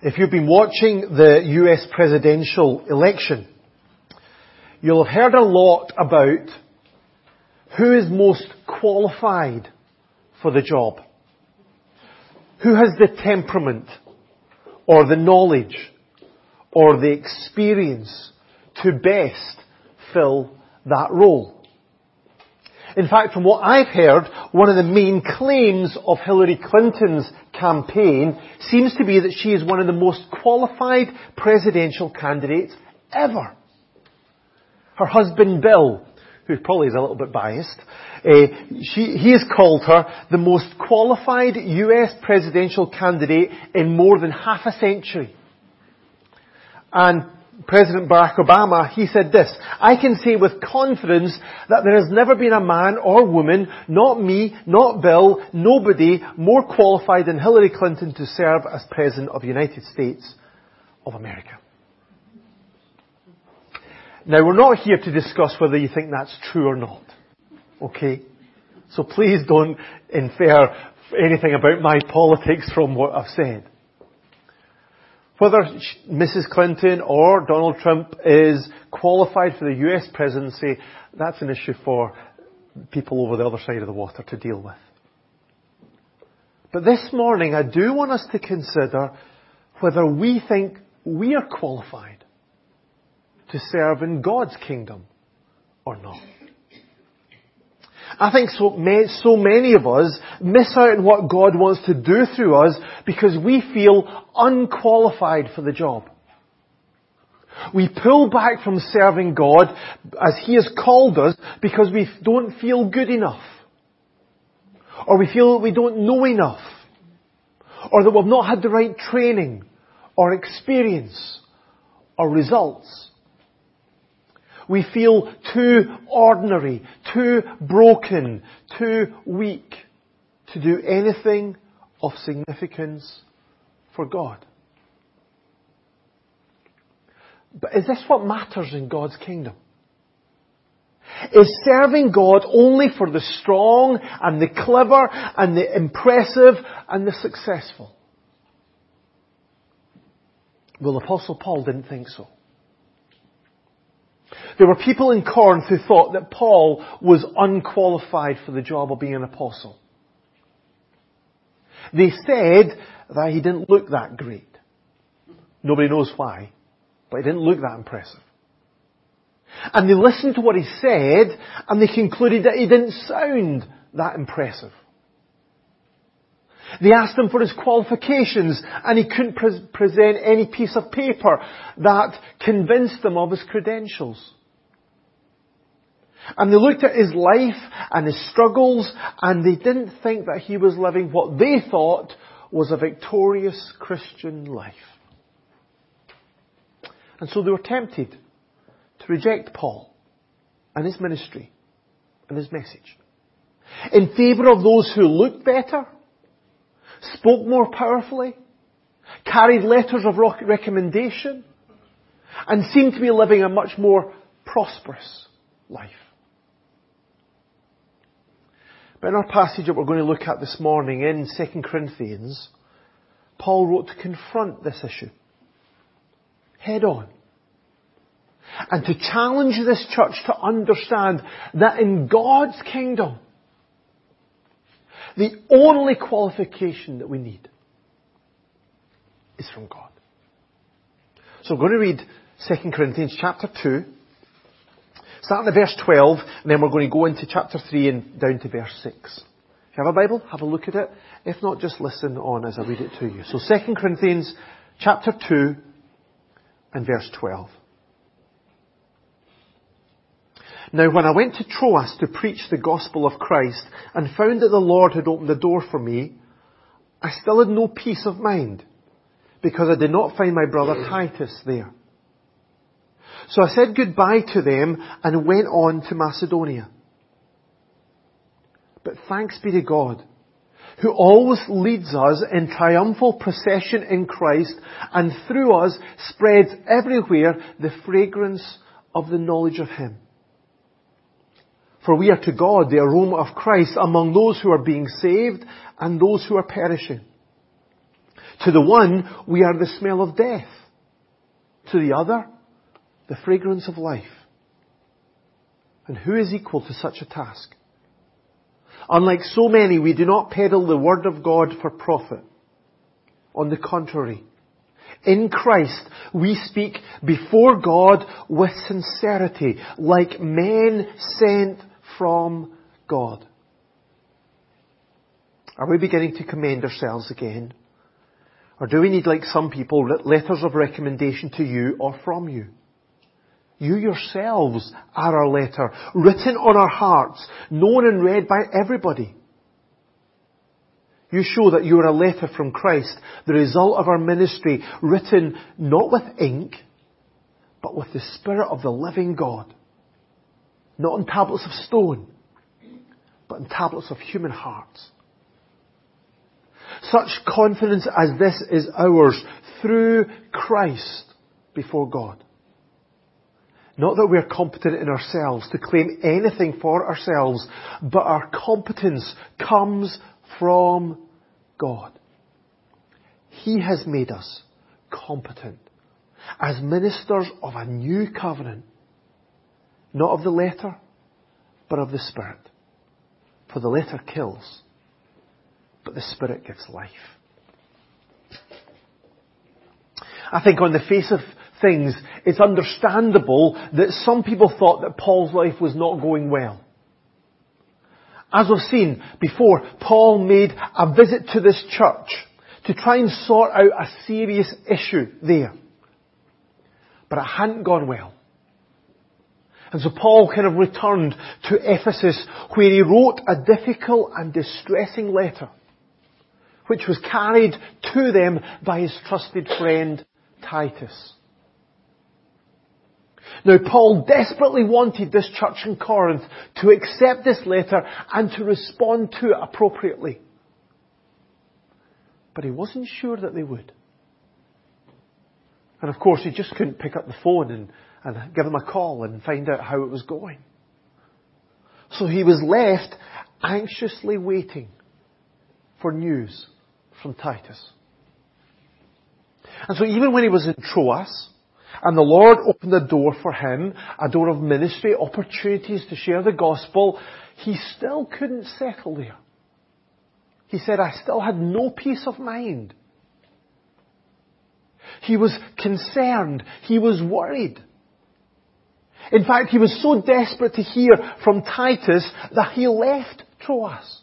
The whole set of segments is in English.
If you've been watching the US presidential election, you'll have heard a lot about who is most qualified for the job. Who has the temperament or the knowledge or the experience to best fill that role? In fact, from what I've heard, one of the main claims of Hillary Clinton's campaign seems to be that she is one of the most qualified presidential candidates ever. Her husband Bill, who probably is a little bit biased, uh, she, he has called her the most qualified US presidential candidate in more than half a century. And President Barack Obama, he said this, I can say with confidence that there has never been a man or woman, not me, not Bill, nobody more qualified than Hillary Clinton to serve as President of the United States of America. Now we're not here to discuss whether you think that's true or not. Okay? So please don't infer anything about my politics from what I've said. Whether Mrs. Clinton or Donald Trump is qualified for the US presidency, that's an issue for people over the other side of the water to deal with. But this morning I do want us to consider whether we think we are qualified to serve in God's kingdom or not. I think so, so many of us miss out on what God wants to do through us because we feel unqualified for the job. We pull back from serving God as He has called us because we don't feel good enough. Or we feel that we don't know enough. Or that we've not had the right training or experience or results. We feel too ordinary, too broken, too weak to do anything of significance for God. But is this what matters in God's kingdom? Is serving God only for the strong and the clever and the impressive and the successful? Well, Apostle Paul didn't think so. There were people in Corinth who thought that Paul was unqualified for the job of being an apostle. They said that he didn't look that great. Nobody knows why, but he didn't look that impressive. And they listened to what he said, and they concluded that he didn't sound that impressive. They asked him for his qualifications, and he couldn't pre- present any piece of paper that convinced them of his credentials. And they looked at his life and his struggles, and they didn't think that he was living what they thought was a victorious Christian life. And so they were tempted to reject Paul and his ministry and his message in favour of those who looked better spoke more powerfully, carried letters of recommendation, and seemed to be living a much more prosperous life. But in our passage that we're going to look at this morning in 2 Corinthians, Paul wrote to confront this issue head on. And to challenge this church to understand that in God's kingdom, the only qualification that we need is from God. So I'm going to read 2 Corinthians chapter 2, starting at verse 12, and then we're going to go into chapter 3 and down to verse 6. If you have a Bible, have a look at it. If not, just listen on as I read it to you. So 2 Corinthians chapter 2 and verse 12. Now when I went to Troas to preach the gospel of Christ and found that the Lord had opened the door for me, I still had no peace of mind because I did not find my brother Titus there. So I said goodbye to them and went on to Macedonia. But thanks be to God, who always leads us in triumphal procession in Christ and through us spreads everywhere the fragrance of the knowledge of Him. For we are to God the aroma of Christ among those who are being saved and those who are perishing. To the one, we are the smell of death. To the other, the fragrance of life. And who is equal to such a task? Unlike so many, we do not peddle the word of God for profit. On the contrary, in Christ, we speak before God with sincerity, like men sent from God. Are we beginning to commend ourselves again? Or do we need, like some people, letters of recommendation to you or from you? You yourselves are our letter, written on our hearts, known and read by everybody. You show that you are a letter from Christ, the result of our ministry, written not with ink, but with the Spirit of the living God. Not on tablets of stone, but on tablets of human hearts. Such confidence as this is ours through Christ before God. Not that we're competent in ourselves to claim anything for ourselves, but our competence comes from God. He has made us competent as ministers of a new covenant, not of the letter, but of the Spirit. For the letter kills, but the Spirit gives life. I think on the face of things, it's understandable that some people thought that Paul's life was not going well. As we've seen before, Paul made a visit to this church to try and sort out a serious issue there. But it hadn't gone well. And so Paul kind of returned to Ephesus where he wrote a difficult and distressing letter which was carried to them by his trusted friend Titus. Now Paul desperately wanted this church in Corinth to accept this letter and to respond to it appropriately. But he wasn't sure that they would. And of course he just couldn't pick up the phone and, and give them a call and find out how it was going. So he was left anxiously waiting for news from Titus. And so even when he was in Troas, and the Lord opened a door for him, a door of ministry, opportunities to share the gospel. He still couldn't settle there. He said, I still had no peace of mind. He was concerned. He was worried. In fact, he was so desperate to hear from Titus that he left Troas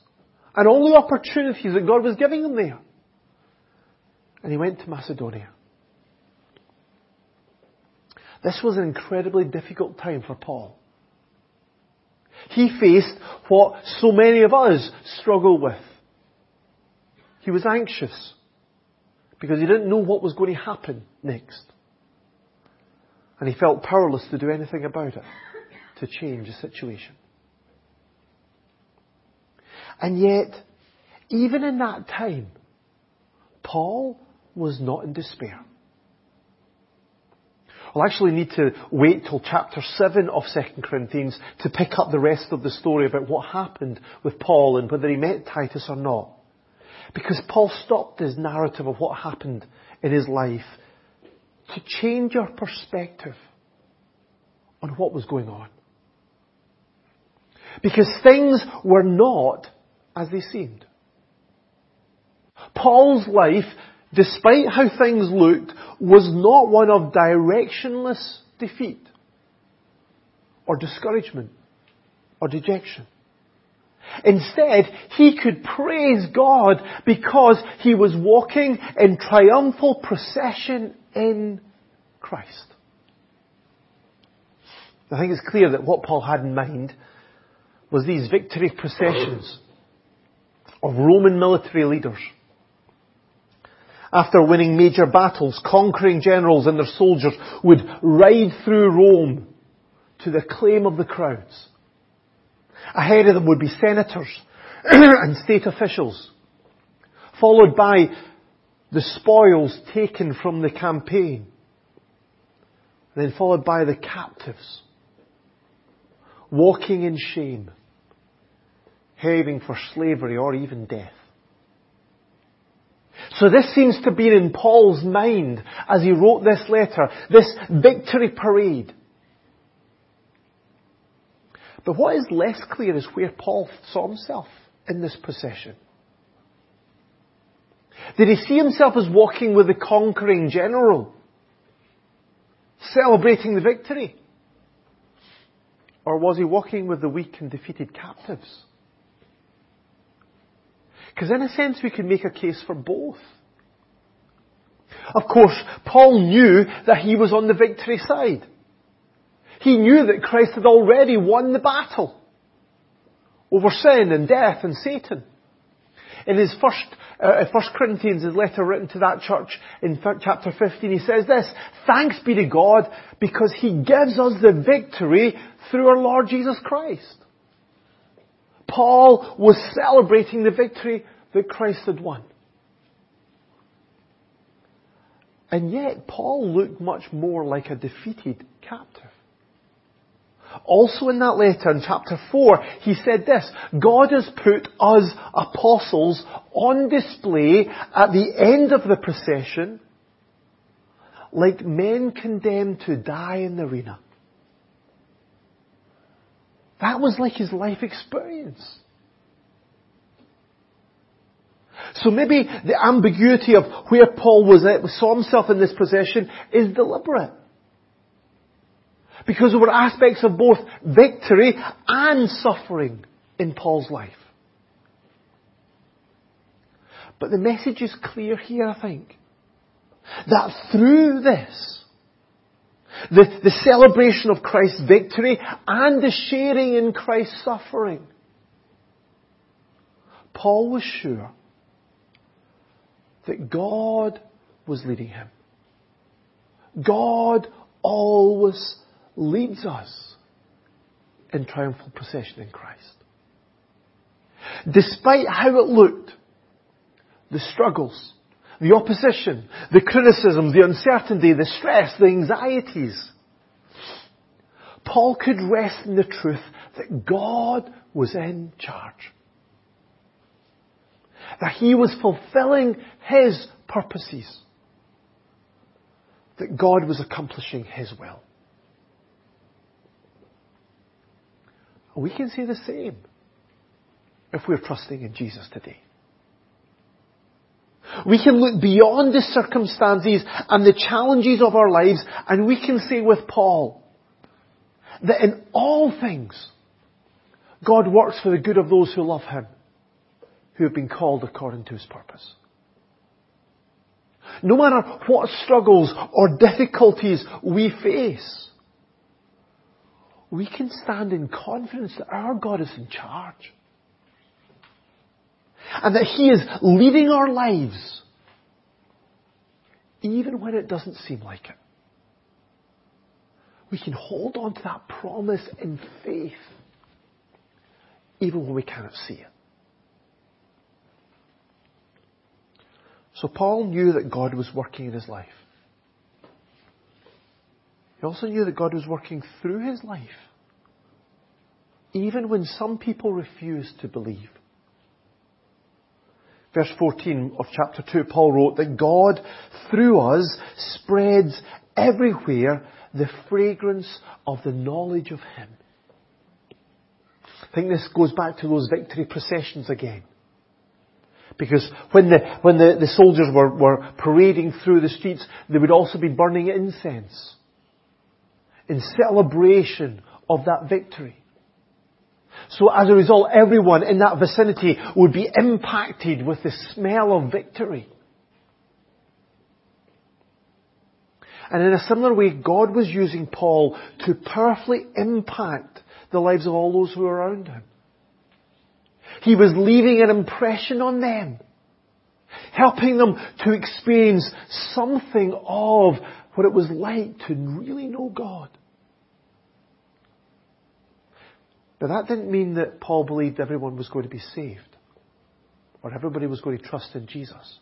and all the opportunities that God was giving him there. And he went to Macedonia. This was an incredibly difficult time for Paul. He faced what so many of us struggle with. He was anxious because he didn't know what was going to happen next. And he felt powerless to do anything about it, to change the situation. And yet, even in that time, Paul was not in despair. I'll actually need to wait till chapter 7 of 2 Corinthians to pick up the rest of the story about what happened with Paul and whether he met Titus or not. Because Paul stopped his narrative of what happened in his life to change your perspective on what was going on. Because things were not as they seemed. Paul's life despite how things looked, was not one of directionless defeat or discouragement or dejection. Instead, he could praise God because he was walking in triumphal procession in Christ. I think it's clear that what Paul had in mind was these victory processions of Roman military leaders after winning major battles, conquering generals and their soldiers would ride through Rome to the acclaim of the crowds. Ahead of them would be senators and state officials, followed by the spoils taken from the campaign, then followed by the captives, walking in shame, heading for slavery or even death. So this seems to be in Paul's mind as he wrote this letter, this victory parade. But what is less clear is where Paul saw himself in this procession. Did he see himself as walking with the conquering general? Celebrating the victory? Or was he walking with the weak and defeated captives? Because in a sense we can make a case for both. Of course, Paul knew that he was on the victory side. He knew that Christ had already won the battle over sin and death and Satan. In his first, uh, First Corinthians, his letter written to that church in chapter 15, he says this, Thanks be to God because He gives us the victory through our Lord Jesus Christ. Paul was celebrating the victory that Christ had won. And yet, Paul looked much more like a defeated captive. Also in that letter, in chapter 4, he said this, God has put us apostles on display at the end of the procession like men condemned to die in the arena. That was like his life experience. So maybe the ambiguity of where Paul was at, saw himself in this possession is deliberate. Because there were aspects of both victory and suffering in Paul's life. But the message is clear here, I think. That through this, the, the celebration of Christ's victory and the sharing in Christ's suffering, Paul was sure that God was leading him. God always leads us in triumphal procession in Christ. Despite how it looked, the struggles, the opposition, the criticism, the uncertainty, the stress, the anxieties, Paul could rest in the truth that God was in charge. That he was fulfilling his purposes. That God was accomplishing his will. We can say the same if we're trusting in Jesus today. We can look beyond the circumstances and the challenges of our lives and we can say with Paul that in all things God works for the good of those who love Him, who have been called according to His purpose. No matter what struggles or difficulties we face, we can stand in confidence that our God is in charge. And that He is leading our lives even when it doesn't seem like it. We can hold on to that promise in faith even when we cannot see it. So Paul knew that God was working in his life. He also knew that God was working through his life, even when some people refused to believe. Verse 14 of chapter 2, Paul wrote that God, through us, spreads everywhere the fragrance of the knowledge of Him. I think this goes back to those victory processions again. Because when the, when the, the soldiers were, were parading through the streets, they would also be burning incense in celebration of that victory. So as a result, everyone in that vicinity would be impacted with the smell of victory. And in a similar way, God was using Paul to powerfully impact the lives of all those who were around him. He was leaving an impression on them, helping them to experience something of what it was like to really know God. Now that didn't mean that Paul believed everyone was going to be saved or everybody was going to trust in Jesus.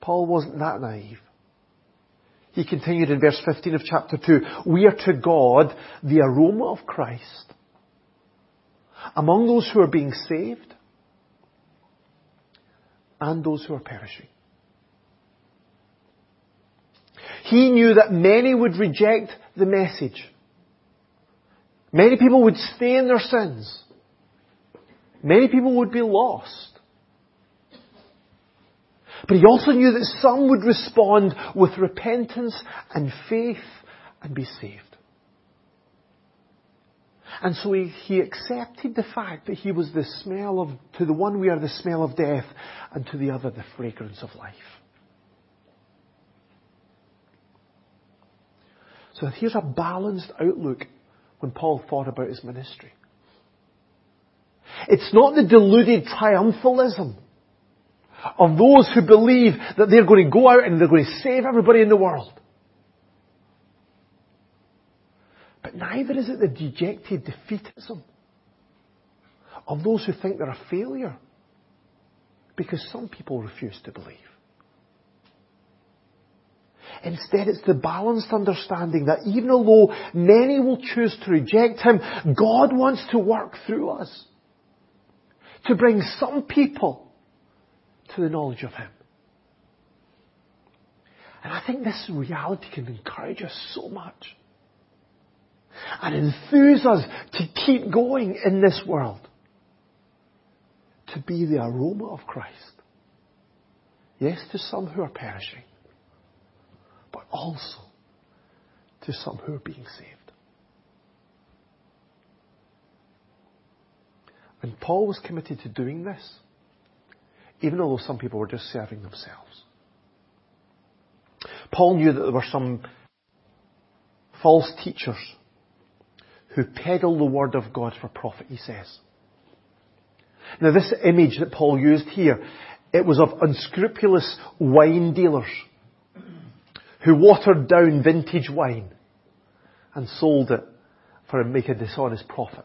Paul wasn't that naive. He continued in verse 15 of chapter 2, we are to God the aroma of Christ among those who are being saved and those who are perishing. He knew that many would reject the message. Many people would stay in their sins. Many people would be lost. But he also knew that some would respond with repentance and faith and be saved. And so he, he accepted the fact that he was the smell of, to the one we are the smell of death, and to the other the fragrance of life. So here's a balanced outlook when Paul thought about his ministry. It's not the deluded triumphalism of those who believe that they're going to go out and they're going to save everybody in the world. But neither is it the dejected defeatism of those who think they're a failure. Because some people refuse to believe. Instead, it's the balanced understanding that even although many will choose to reject Him, God wants to work through us to bring some people to the knowledge of Him. And I think this reality can encourage us so much and enthuse us to keep going in this world. To be the aroma of Christ. Yes, to some who are perishing, but also to some who are being saved. And Paul was committed to doing this, even although some people were just serving themselves. Paul knew that there were some false teachers who peddle the word of God for profit, he says. Now this image that Paul used here, it was of unscrupulous wine dealers who watered down vintage wine and sold it for a make a dishonest profit.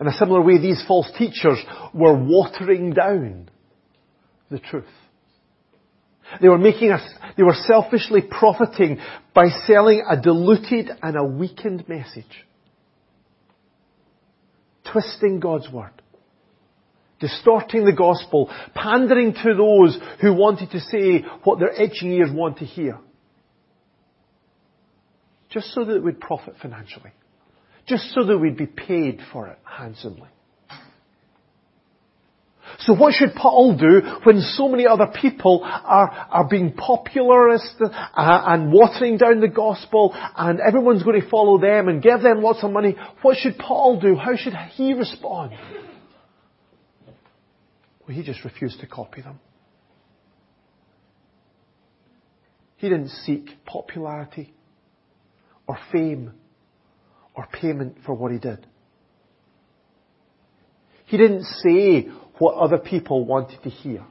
In a similar way, these false teachers were watering down the truth. They were making us, they were selfishly profiting by selling a diluted and a weakened message. Twisting God's word. Distorting the gospel. Pandering to those who wanted to say what their itching ears want to hear. Just so that would profit financially. Just so that we'd be paid for it handsomely. So what should Paul do when so many other people are, are being popularist uh, and watering down the gospel and everyone's going to follow them and give them lots of money? What should Paul do? How should he respond? He just refused to copy them. He didn't seek popularity or fame or payment for what he did. He didn't say what other people wanted to hear.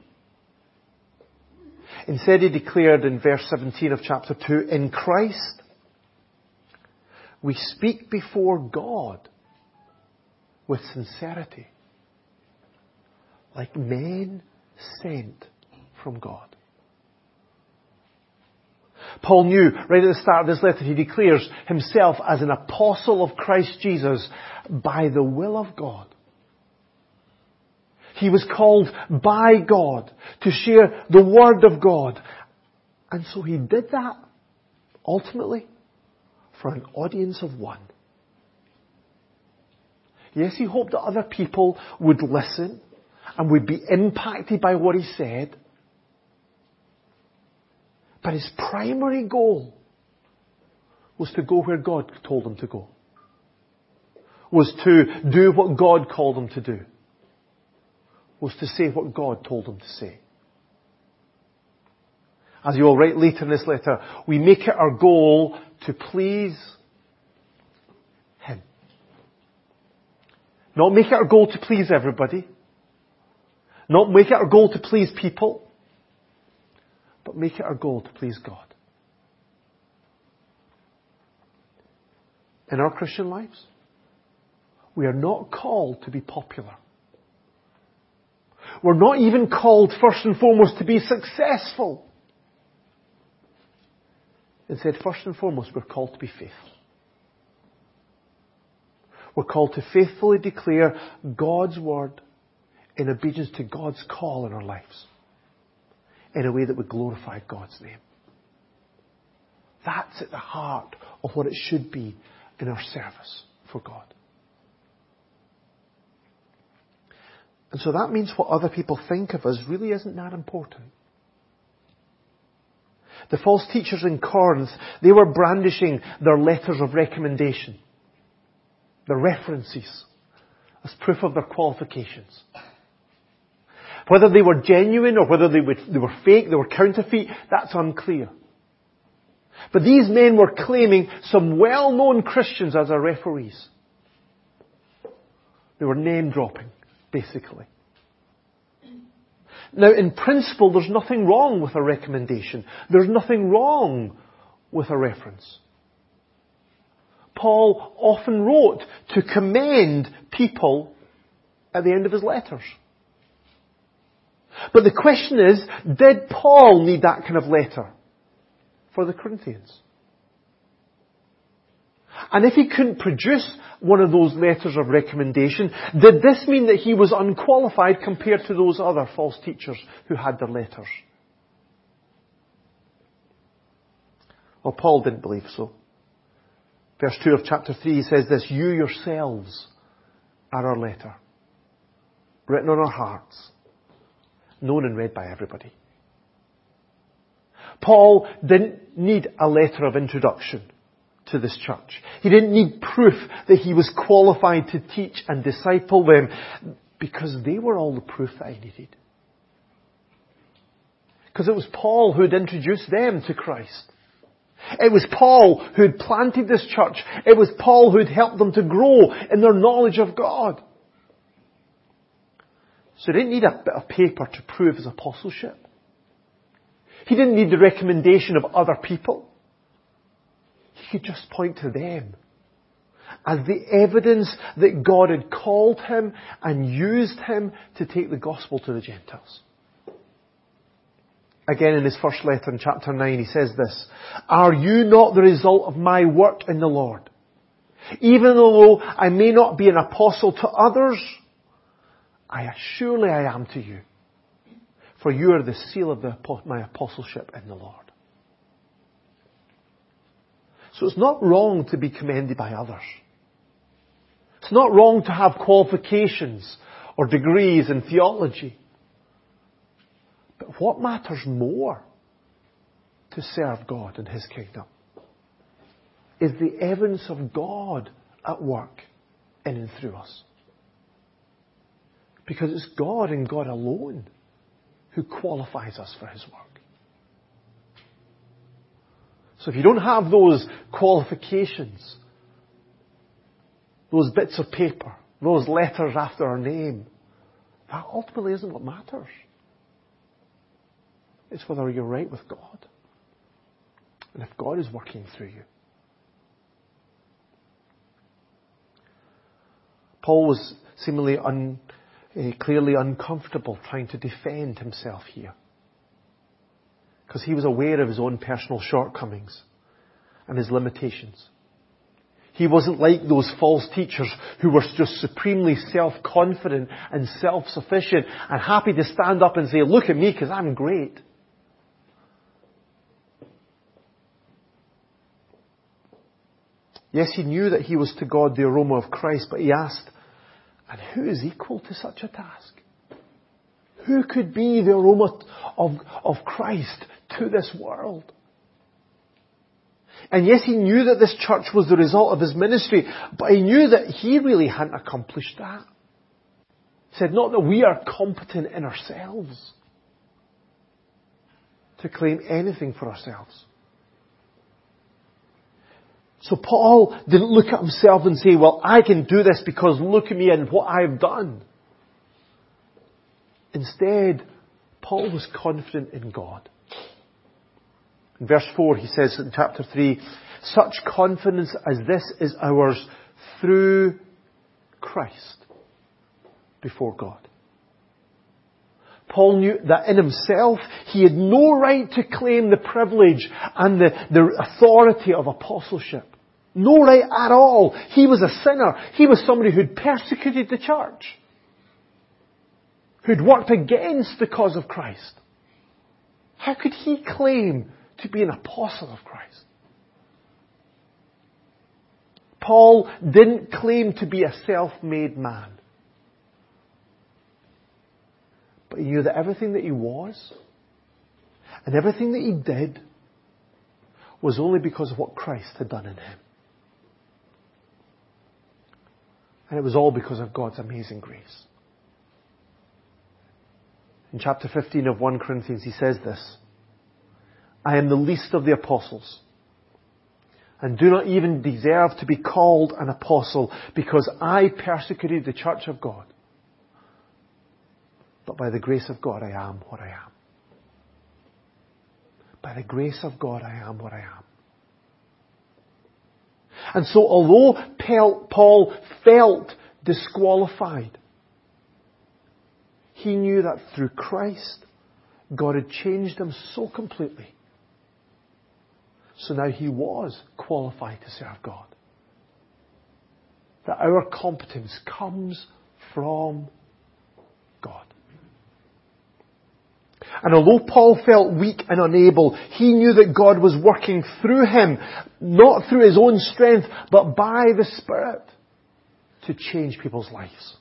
Instead, he declared in verse 17 of chapter 2, in Christ, we speak before God with sincerity, like men sent from God. Paul knew right at the start of this letter, he declares himself as an apostle of Christ Jesus by the will of God. He was called by God to share the Word of God. And so he did that, ultimately, for an audience of one. Yes, he hoped that other people would listen and we'd be impacted by what he said. But his primary goal was to go where God told him to go. Was to do what God called him to do was to say what God told him to say. As you will write later in this letter, we make it our goal to please Him. Not make it our goal to please everybody. Not make it our goal to please people. But make it our goal to please God. In our Christian lives, we are not called to be popular. We're not even called first and foremost to be successful. Instead, first and foremost, we're called to be faithful. We're called to faithfully declare God's word in obedience to God's call in our lives in a way that would glorify God's name. That's at the heart of what it should be in our service for God. And so that means what other people think of us really isn't that important. The false teachers in Corinth, they were brandishing their letters of recommendation, their references, as proof of their qualifications. Whether they were genuine or whether they, they were fake, they were counterfeit, that's unclear. But these men were claiming some well-known Christians as their referees. They were name dropping, basically. Now, in principle, there's nothing wrong with a recommendation. There's nothing wrong with a reference. Paul often wrote to commend people at the end of his letters. But the question is, did Paul need that kind of letter for the Corinthians? And if he couldn't produce one of those letters of recommendation, did this mean that he was unqualified compared to those other false teachers who had their letters? Well, Paul didn't believe so. Verse 2 of chapter 3 he says this, You yourselves are our letter, written on our hearts, known and read by everybody. Paul didn't need a letter of introduction to this church. He didn't need proof that he was qualified to teach and disciple them because they were all the proof that he needed. Because it was Paul who had introduced them to Christ. It was Paul who had planted this church. It was Paul who had helped them to grow in their knowledge of God. So he didn't need a bit of paper to prove his apostleship. He didn't need the recommendation of other people. He could just point to them as the evidence that God had called him and used him to take the gospel to the Gentiles. Again in his first letter in chapter 9 he says this, Are you not the result of my work in the Lord? Even though I may not be an apostle to others, I surely I am to you. For you are the seal of the, my apostleship in the Lord. So it's not wrong to be commended by others. It's not wrong to have qualifications or degrees in theology. But what matters more to serve God and His kingdom is the evidence of God at work in and through us. Because it's God and God alone who qualifies us for His work. So if you don't have those qualifications, those bits of paper, those letters after our name, that ultimately isn't what matters. It's whether you're right with God. And if God is working through you. Paul was seemingly un, uh, clearly uncomfortable trying to defend himself here because he was aware of his own personal shortcomings and his limitations. He wasn't like those false teachers who were just supremely self-confident and self-sufficient and happy to stand up and say, look at me because I'm great. Yes, he knew that he was to God the aroma of Christ, but he asked, and who is equal to such a task? Who could be the aroma of, of Christ to this world? And yes, he knew that this church was the result of his ministry, but he knew that he really hadn't accomplished that. He said, not that we are competent in ourselves to claim anything for ourselves. So Paul didn't look at himself and say, well, I can do this because look at me and what I've done. Instead, Paul was confident in God. In verse 4 he says in chapter 3, such confidence as this is ours through Christ before God. Paul knew that in himself he had no right to claim the privilege and the, the authority of apostleship. No right at all. He was a sinner. He was somebody who'd persecuted the church. who'd worked against the cause of Christ. How could he claim to be an apostle of Christ? Paul didn't claim to be a self-made man. But he knew that everything that he was and everything that he did was only because of what Christ had done in him. And it was all because of God's amazing grace. In chapter 15 of 1 Corinthians, he says this I am the least of the apostles, and do not even deserve to be called an apostle, because I persecuted the church of God. But by the grace of God, I am what I am. By the grace of God, I am what I am. And so although Paul felt disqualified, he knew that through Christ, God had changed him so completely. So now he was qualified to serve God. That our competence comes from God. And although Paul felt weak and unable, he knew that God was working through him, not through his own strength, but by the Spirit to change people's lives.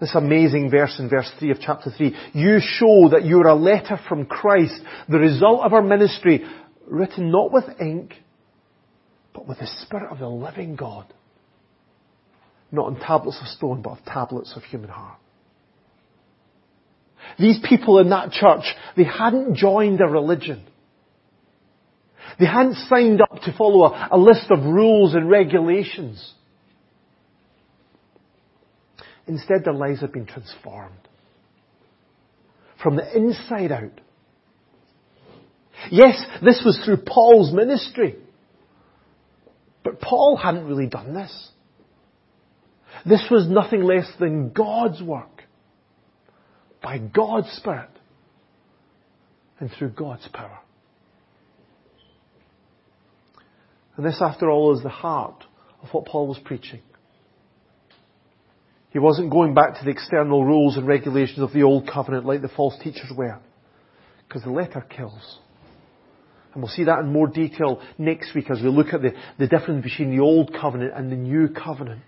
This amazing verse in verse 3 of chapter 3. You show that you are a letter from Christ, the result of our ministry, written not with ink, but with the Spirit of the living God. Not on tablets of stone, but of tablets of human heart. These people in that church, they hadn't joined a religion. They hadn't signed up to follow a, a list of rules and regulations. Instead, their lives had been transformed. From the inside out. Yes, this was through Paul's ministry. But Paul hadn't really done this. This was nothing less than God's work. By God's Spirit. And through God's power. And this, after all, is the heart of what Paul was preaching. He wasn't going back to the external rules and regulations of the old covenant like the false teachers were. Because the letter kills. And we'll see that in more detail next week as we look at the, the difference between the old covenant and the new covenant.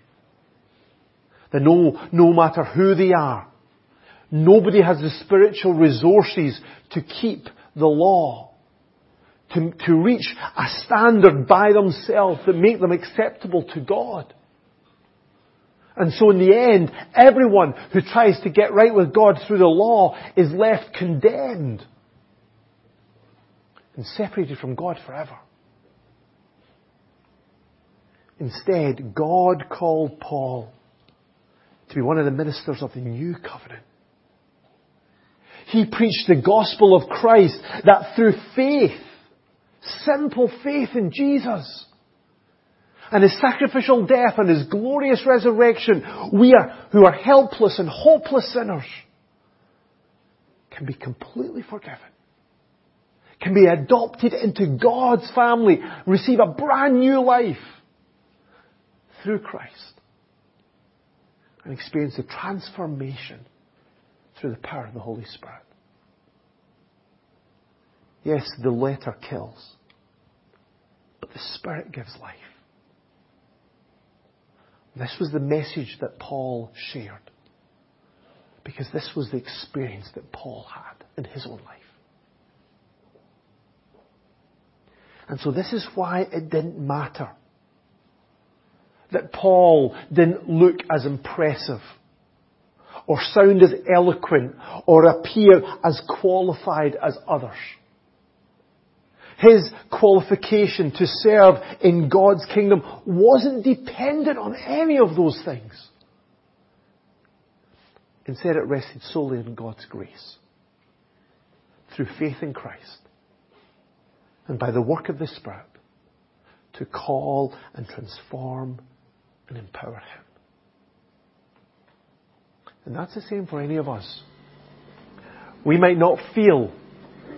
That no, no matter who they are, nobody has the spiritual resources to keep the law. To, to reach a standard by themselves that make them acceptable to God. And so in the end, everyone who tries to get right with God through the law is left condemned and separated from God forever. Instead, God called Paul to be one of the ministers of the new covenant. He preached the gospel of Christ that through faith, simple faith in Jesus, and His sacrificial death and His glorious resurrection, we are, who are helpless and hopeless sinners, can be completely forgiven. Can be adopted into God's family, receive a brand new life through Christ, and experience the transformation through the power of the Holy Spirit. Yes, the letter kills, but the Spirit gives life. This was the message that Paul shared. Because this was the experience that Paul had in his own life. And so this is why it didn't matter that Paul didn't look as impressive or sound as eloquent or appear as qualified as others. His qualification to serve in God's kingdom wasn't dependent on any of those things. Instead, it rested solely on God's grace through faith in Christ and by the work of the Spirit to call and transform and empower Him. And that's the same for any of us. We might not feel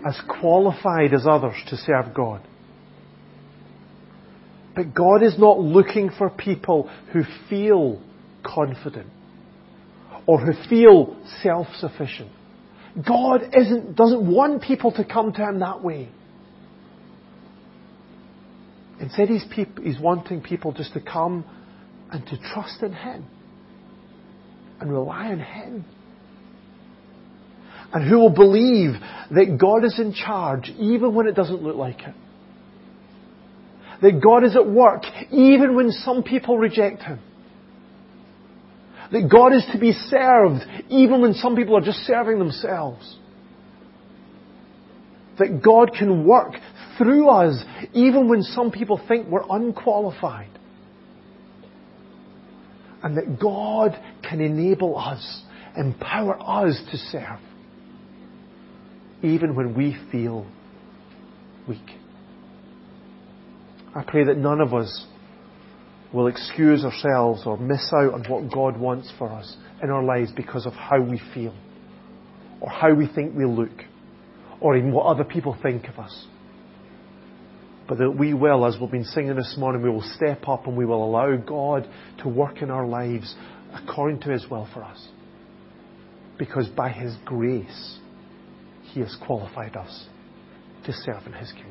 as qualified as others to serve God. But God is not looking for people who feel confident or who feel self-sufficient. God isn't, doesn't want people to come to Him that way. Instead, he's, peop- he's wanting people just to come and to trust in Him and rely on Him. And who will believe that God is in charge even when it doesn't look like it. That God is at work even when some people reject Him. That God is to be served even when some people are just serving themselves. That God can work through us even when some people think we're unqualified. And that God can enable us, empower us to serve even when we feel weak. I pray that none of us will excuse ourselves or miss out on what God wants for us in our lives because of how we feel, or how we think we look, or even what other people think of us. But that we will, as we've been singing this morning, we will step up and we will allow God to work in our lives according to His will for us. Because by His grace, He has qualified us to serve in His kingdom.